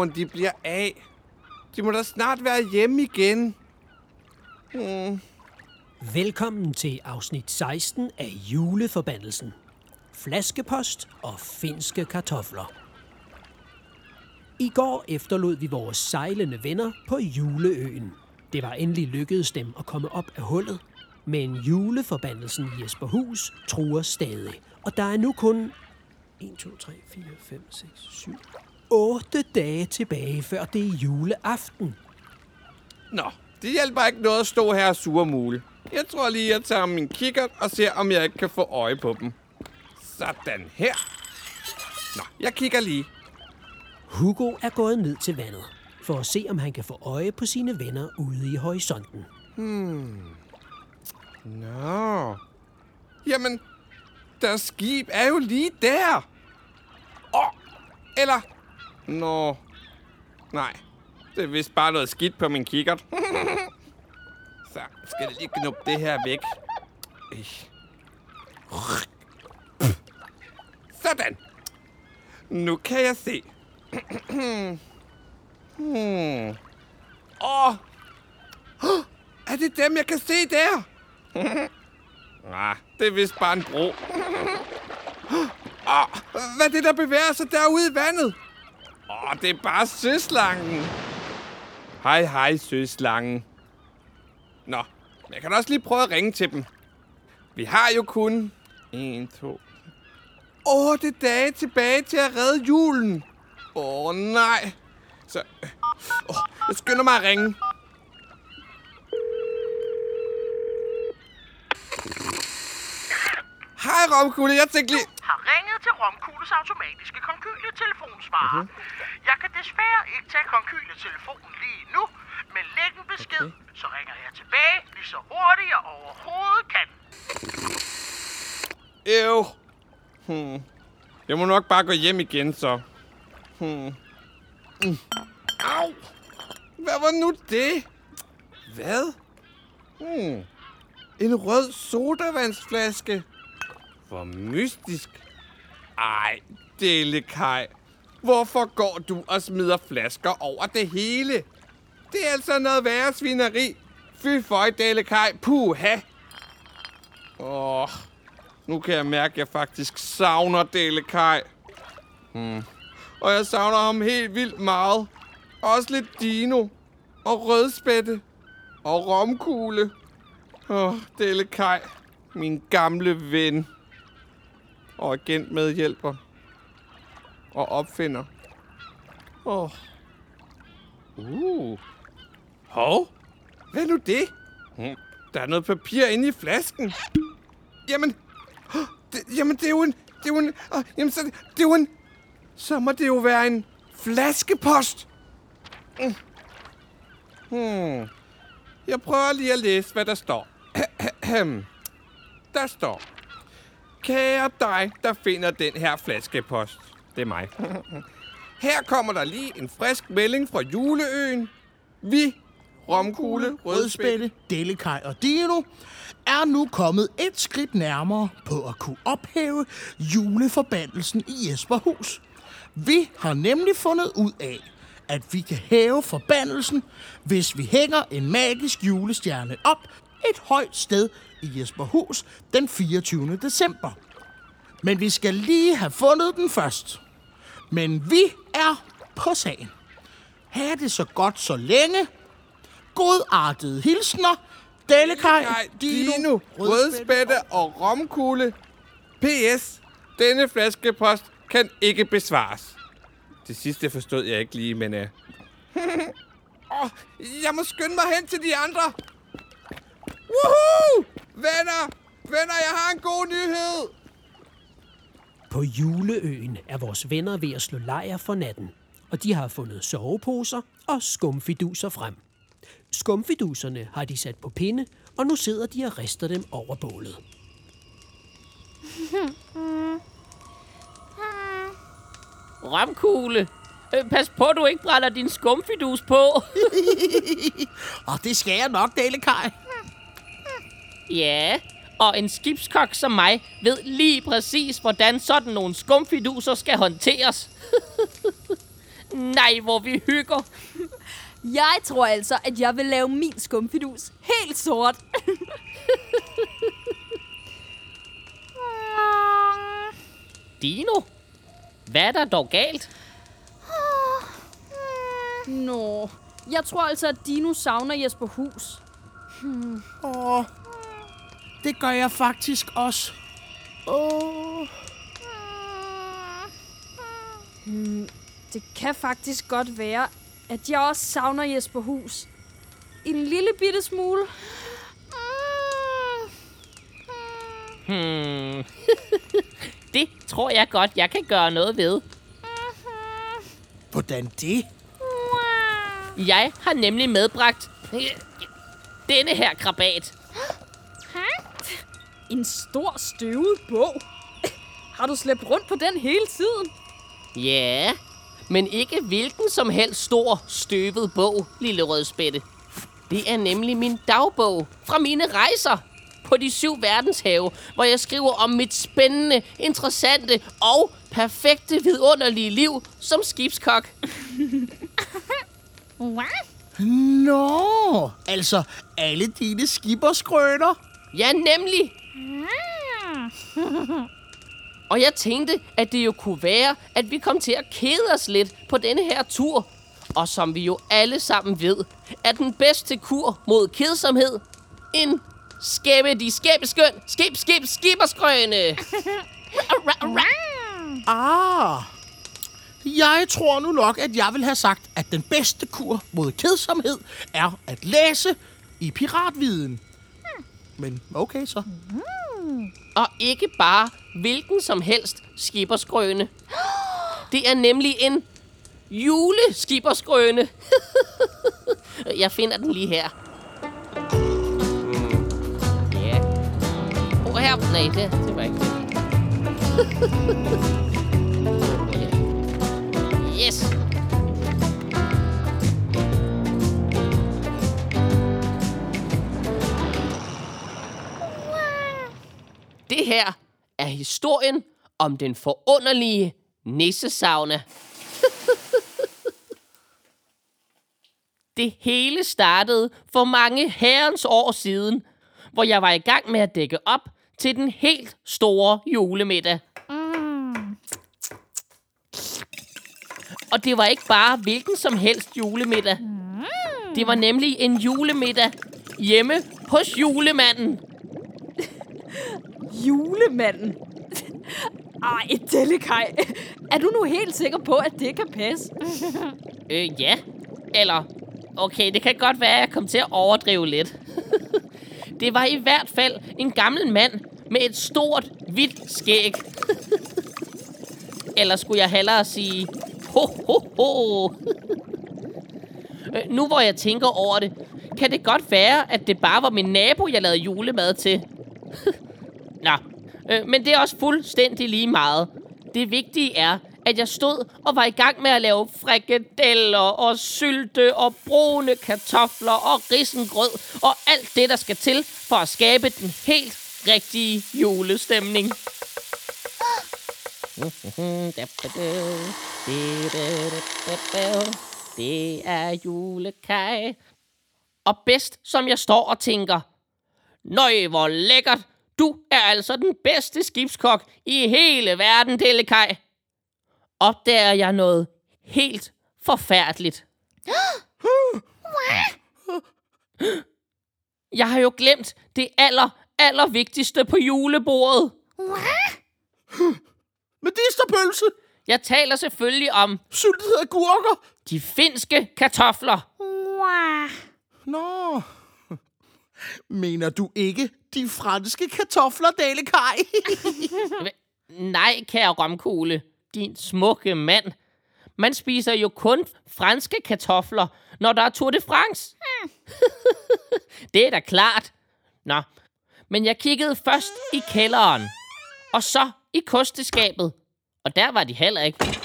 hvor må de bliver af? De må da snart være hjemme igen. Hmm. Velkommen til afsnit 16 af Juleforbandelsen. Flaskepost og finske kartofler. I går efterlod vi vores sejlende venner på Juleøen. Det var endelig lykkedes dem at komme op af hullet, men juleforbandelsen i Jesperhus truer stadig. Og der er nu kun 1, 2, 3, 4, 5, 6, 7, 8 dage tilbage, før det er juleaften. Nå, det hjælper ikke noget at stå her og sure mule. Jeg tror lige, jeg tager min kikkert og ser, om jeg ikke kan få øje på dem. Sådan her. Nå, jeg kigger lige. Hugo er gået ned til vandet for at se, om han kan få øje på sine venner ude i horisonten. Nå. Jamen, deres skib er jo lige der. Åh, oh, eller... Nå. Nej, det er vist bare noget skidt på min kikkert. Så skal jeg lige knuppe det her væk. Sådan. Nu kan jeg se. hmm. Åh, er det dem, jeg kan se der? Nej, det er vist bare en bro. Åh, hvad er det, der bevæger sig derude i vandet? Åh, det er bare søslangen. Hej, hej, søslangen. Nå, men jeg kan også lige prøve at ringe til dem. Vi har jo kun... En, to... Otte dage tilbage til at redde julen. Åh, nej. Så... Åh, jeg skynder mig at ringe. Hej, Romkugle. Jeg tænkte lige... har ringet til Romkugles automatiske konkyletelefonsvarer. Mm-hmm. Jeg kan desværre ikke tage konkyletelefonen lige nu, men læg en besked, okay. så ringer jeg tilbage lige så hurtigt jeg overhovedet kan. Ew. Hmm. Jeg må nok bare gå hjem igen, så. Hmm. Mm. Au. Hvad var nu det? Hvad? Hmm. En rød sodavandsflaske. Hvor mystisk. Ej, Delekaj. Hvorfor går du og smider flasker over det hele? Det er altså noget værre svineri. Fy for Delekaj. Puha. Åh, nu kan jeg mærke, at jeg faktisk savner Delekaj. Hmm. Og jeg savner ham helt vildt meget. Også lidt Dino. Og rødspætte. Og romkugle. Åh, Delekaj. Min gamle ven. Og agentmedhjælper. Og opfinder. Åh. Uh. Hov. Hvad er nu det? Hmm. Der er noget papir inde i flasken. Jamen. Åh, Det, jamen, det er jo en... Det er jo en... åh, jamen, så, det er jo en... Så må det jo være en flaskepost. Mm. Hmm. Jeg prøver lige at læse, hvad der står. der står... Kære dig, der finder den her flaskepost. Det er mig. Her kommer der lige en frisk melding fra juleøen. Vi, Romkugle, Rødspætte, Delikaj og Dino er nu kommet et skridt nærmere på at kunne ophæve juleforbandelsen i Jesperhus. Vi har nemlig fundet ud af, at vi kan hæve forbandelsen, hvis vi hænger en magisk julestjerne op et højt sted i Jesperhus den 24. december. Men vi skal lige have fundet den først. Men vi er på sagen. Ha' det så godt så længe. Godartede hilsner. Delikaj, Nej, Dino, Rødspætte og Romkugle. P.S. Denne flaskepost kan ikke besvares. Det sidste forstod jeg ikke lige, men... Uh... oh, jeg må skynde mig hen til de andre. Woohoo! Venner! Venner, jeg har en god nyhed! På juleøen er vores venner ved at slå lejr for natten, og de har fundet soveposer og skumfiduser frem. Skumfiduserne har de sat på pinde, og nu sidder de og rister dem over bålet. Romkugle. Øh, pas på, du ikke brænder din skumfidus på. Og det skal jeg nok, Delikaj. Ja, og en skibskok som mig ved lige præcis, hvordan sådan nogle skumfiduser skal håndteres. Nej, hvor vi hygger. Jeg tror altså, at jeg vil lave min skumfidus helt sort. Dino, hvad er der dog galt? Nå, jeg tror altså, at Dino savner Jesper Hus. Åh, det gør jeg faktisk også. Åh, Det kan faktisk godt være, at jeg også savner Jesper Hus. En lille bitte smule. Hmm. det tror jeg godt, jeg kan gøre noget ved. hvordan det? Jeg har nemlig medbragt denne her krabat. En stor støvet bog. Har du slæbt rundt på den hele tiden? Ja, men ikke hvilken som helst stor, støvet bog, lille rødspætte. Det er nemlig min dagbog fra mine rejser på de syv verdenshave, hvor jeg skriver om mit spændende, interessante og perfekte vidunderlige liv som skibskok. Nå, altså alle dine skibberskrøner. Ja, nemlig. Og jeg tænkte, at det jo kunne være, at vi kom til at kede os lidt på denne her tur. Og som vi jo alle sammen ved, er den bedste kur mod kedsomhed en skæbe de skæbe skøn, skib, skib, skiberskrøne. Ah, jeg tror nu nok, at jeg vil have sagt, at den bedste kur mod kedsomhed er at læse i piratviden. Men okay så. Og ikke bare hvilken som helst skiberskrøne. Det er nemlig en juleskiberskrøne. Jeg finder den lige her. Ja. Oh, her. Nej, det, det var ikke det. yes. Det her er historien om den forunderlige nissesauna. det hele startede for mange herrens år siden, hvor jeg var i gang med at dække op til den helt store julemiddag. Og det var ikke bare hvilken som helst julemiddag. Det var nemlig en julemiddag hjemme hos julemanden. Julemanden. Ej, Delikaj. Er du nu helt sikker på, at det kan passe? Øh, ja. Eller, okay, det kan godt være, at jeg kom til at overdrive lidt. det var i hvert fald en gammel mand med et stort, hvidt skæg. Eller skulle jeg hellere sige, ho, ho, ho. Øh, nu hvor jeg tænker over det, kan det godt være, at det bare var min nabo, jeg lavede julemad til. Nå, øh, men det er også fuldstændig lige meget. Det vigtige er, at jeg stod og var i gang med at lave frikadeller og sylte og brune kartofler og risengrød og alt det, der skal til for at skabe den helt rigtige julestemning. Det er julekage. Og bedst, som jeg står og tænker, Nøj, hvor lækkert! Du er altså den bedste skibskok i hele verden, Delikaj. Opdager jeg noget helt forfærdeligt. Jeg har jo glemt det aller, aller vigtigste på julebordet. Medisterpølse, Jeg taler selvfølgelig om syltede agurker. de finske kartofler. Nå, mener du ikke de franske kartofler, Dalekaj? Nej, kære romkugle. Din smukke mand. Man spiser jo kun franske kartofler, når der er Tour de France. det er da klart. Nå, men jeg kiggede først i kælderen, og så i kosteskabet, og der var de heller ikke.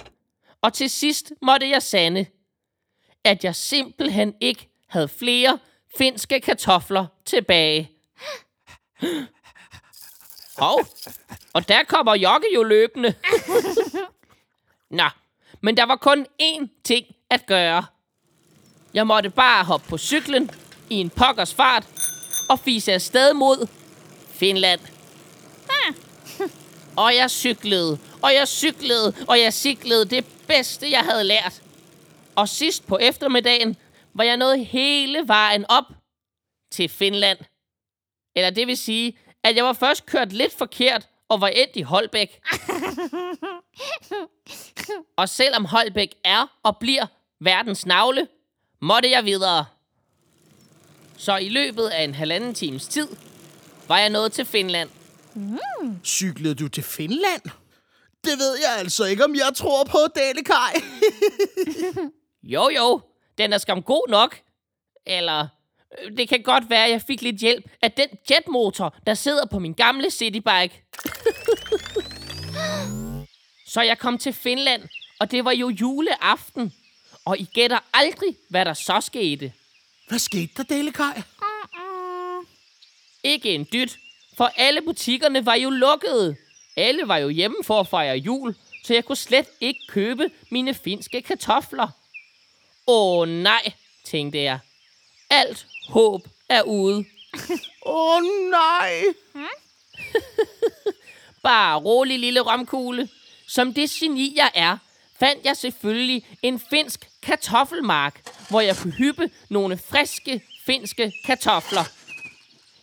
Og til sidst måtte jeg sande, at jeg simpelthen ikke havde flere finske kartofler tilbage. Hov, og der kommer Jokke jo løbende. Nå, Men der var kun én ting at gøre. Jeg måtte bare hoppe på cyklen i en pokkers fart og fise afsted mod Finland. Og jeg cyklede, og jeg cyklede, og jeg cyklede det bedste, jeg havde lært. Og sidst på eftermiddagen var jeg nået hele vejen op til Finland. Eller det vil sige, at jeg var først kørt lidt forkert og var endt i Holbæk. og selvom Holbæk er og bliver verdens navle, måtte jeg videre. Så i løbet af en halvanden times tid var jeg nået til Finland. Cyklede du til Finland? Det ved jeg altså ikke, om jeg tror på, Dalekaj. Jo, jo, den er skam god nok. Eller, det kan godt være, at jeg fik lidt hjælp af den jetmotor, der sidder på min gamle citybike. så jeg kom til Finland, og det var jo juleaften. Og I gætter aldrig, hvad der så skete. Hvad skete der, Dalekaj? Ikke en dyt, for alle butikkerne var jo lukkede. Alle var jo hjemme for at fejre jul, så jeg kunne slet ikke købe mine finske kartofler. Åh nej, tænkte jeg. Alt håb er ude. Åh, oh, nej. Bare rolig lille romkugle. Som det geni jeg er, fandt jeg selvfølgelig en finsk kartoffelmark, hvor jeg kunne hyppe nogle friske finske kartofler.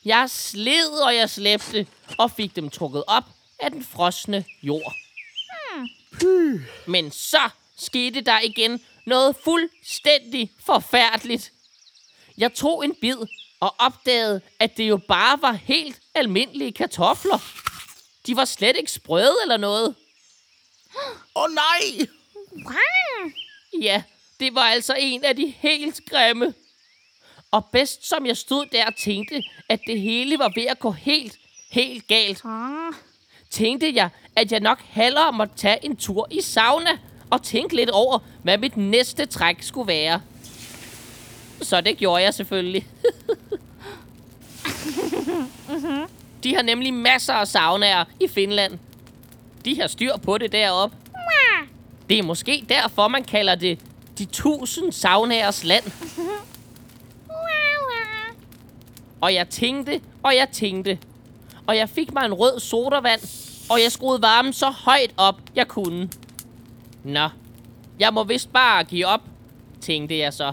Jeg sled og jeg slæbte og fik dem trukket op af den frosne jord. Men så skete der igen noget fuldstændig forfærdeligt. Jeg tog en bid og opdagede, at det jo bare var helt almindelige kartofler. De var slet ikke sprøde eller noget. Åh, oh, nej. Ja, det var altså en af de helt grimme. Og bedst som jeg stod der og tænkte, at det hele var ved at gå helt, helt galt, tænkte jeg, at jeg nok hellere måtte tage en tur i sauna og tænke lidt over, hvad mit næste træk skulle være. Så det gjorde jeg selvfølgelig. De har nemlig masser af saunaer i Finland. De har styr på det deroppe. Det er måske derfor, man kalder det de tusind saunaers land. Og jeg tænkte, og jeg tænkte. Og jeg fik mig en rød sodavand, og jeg skruede varmen så højt op, jeg kunne. Nå, jeg må vist bare give op, tænkte jeg så.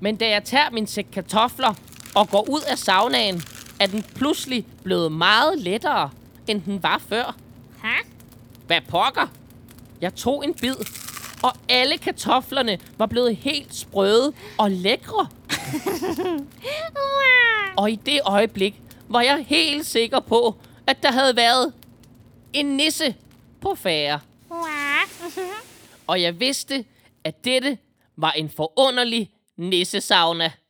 Men da jeg tager min sæk kartofler og går ud af saunaen, er den pludselig blevet meget lettere, end den var før. Hvad pokker? Jeg tog en bid, og alle kartoflerne var blevet helt sprøde og lækre. Og i det øjeblik var jeg helt sikker på, at der havde været en nisse på færre. Og jeg vidste, at dette var en forunderlig nissesauna.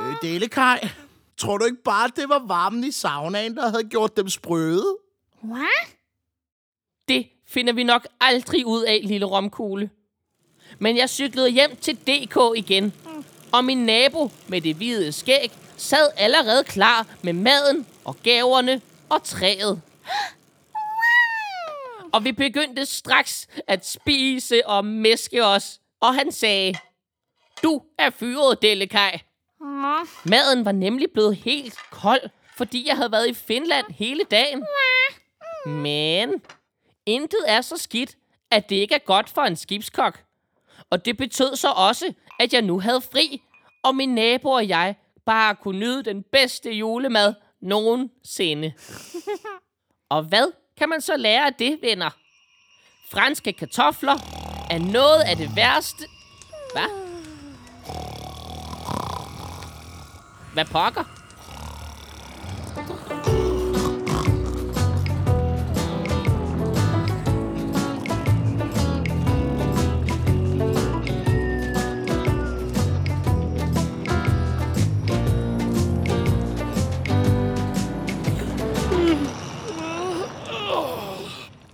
Øh, Dalekaj, tror du ikke bare, det var varmen i saunaen, der havde gjort dem sprøde? Det finder vi nok aldrig ud af, lille romkugle. Men jeg cyklede hjem til DK igen. Og min nabo med det hvide skæg sad allerede klar med maden og gaverne og træet. Og vi begyndte straks at spise og mæske os. Og han sagde, du er fyret, Delekaj. Maden var nemlig blevet helt kold, fordi jeg havde været i Finland hele dagen. Men intet er så skidt, at det ikke er godt for en skibskok. Og det betød så også, at jeg nu havde fri, og min nabo og jeg bare kunne nyde den bedste julemad nogensinde. og hvad kan man så lære af det, venner? Franske kartofler er noget af det værste... Hvad? Hvad pokker?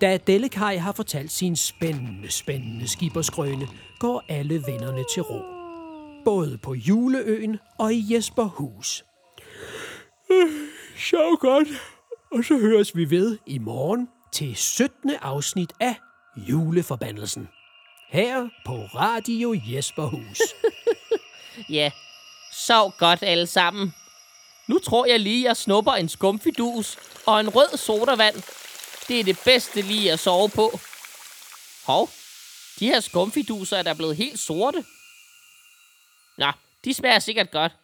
Da Dellekaj har fortalt sin spændende, spændende skiberskrøne, går alle vennerne til ro. Både på Juleøen og i Jesperhus. Så godt. Og så høres vi ved i morgen til 17. afsnit af Juleforbandelsen. Her på Radio Jesperhus. Ja, sov godt alle sammen. Nu tror jeg lige, jeg snupper en skumfidus og en rød sodavand. Det er det bedste lige at sove på. Hov, de her skumfiduser er der blevet helt sorte. Nå, de smager sikkert godt.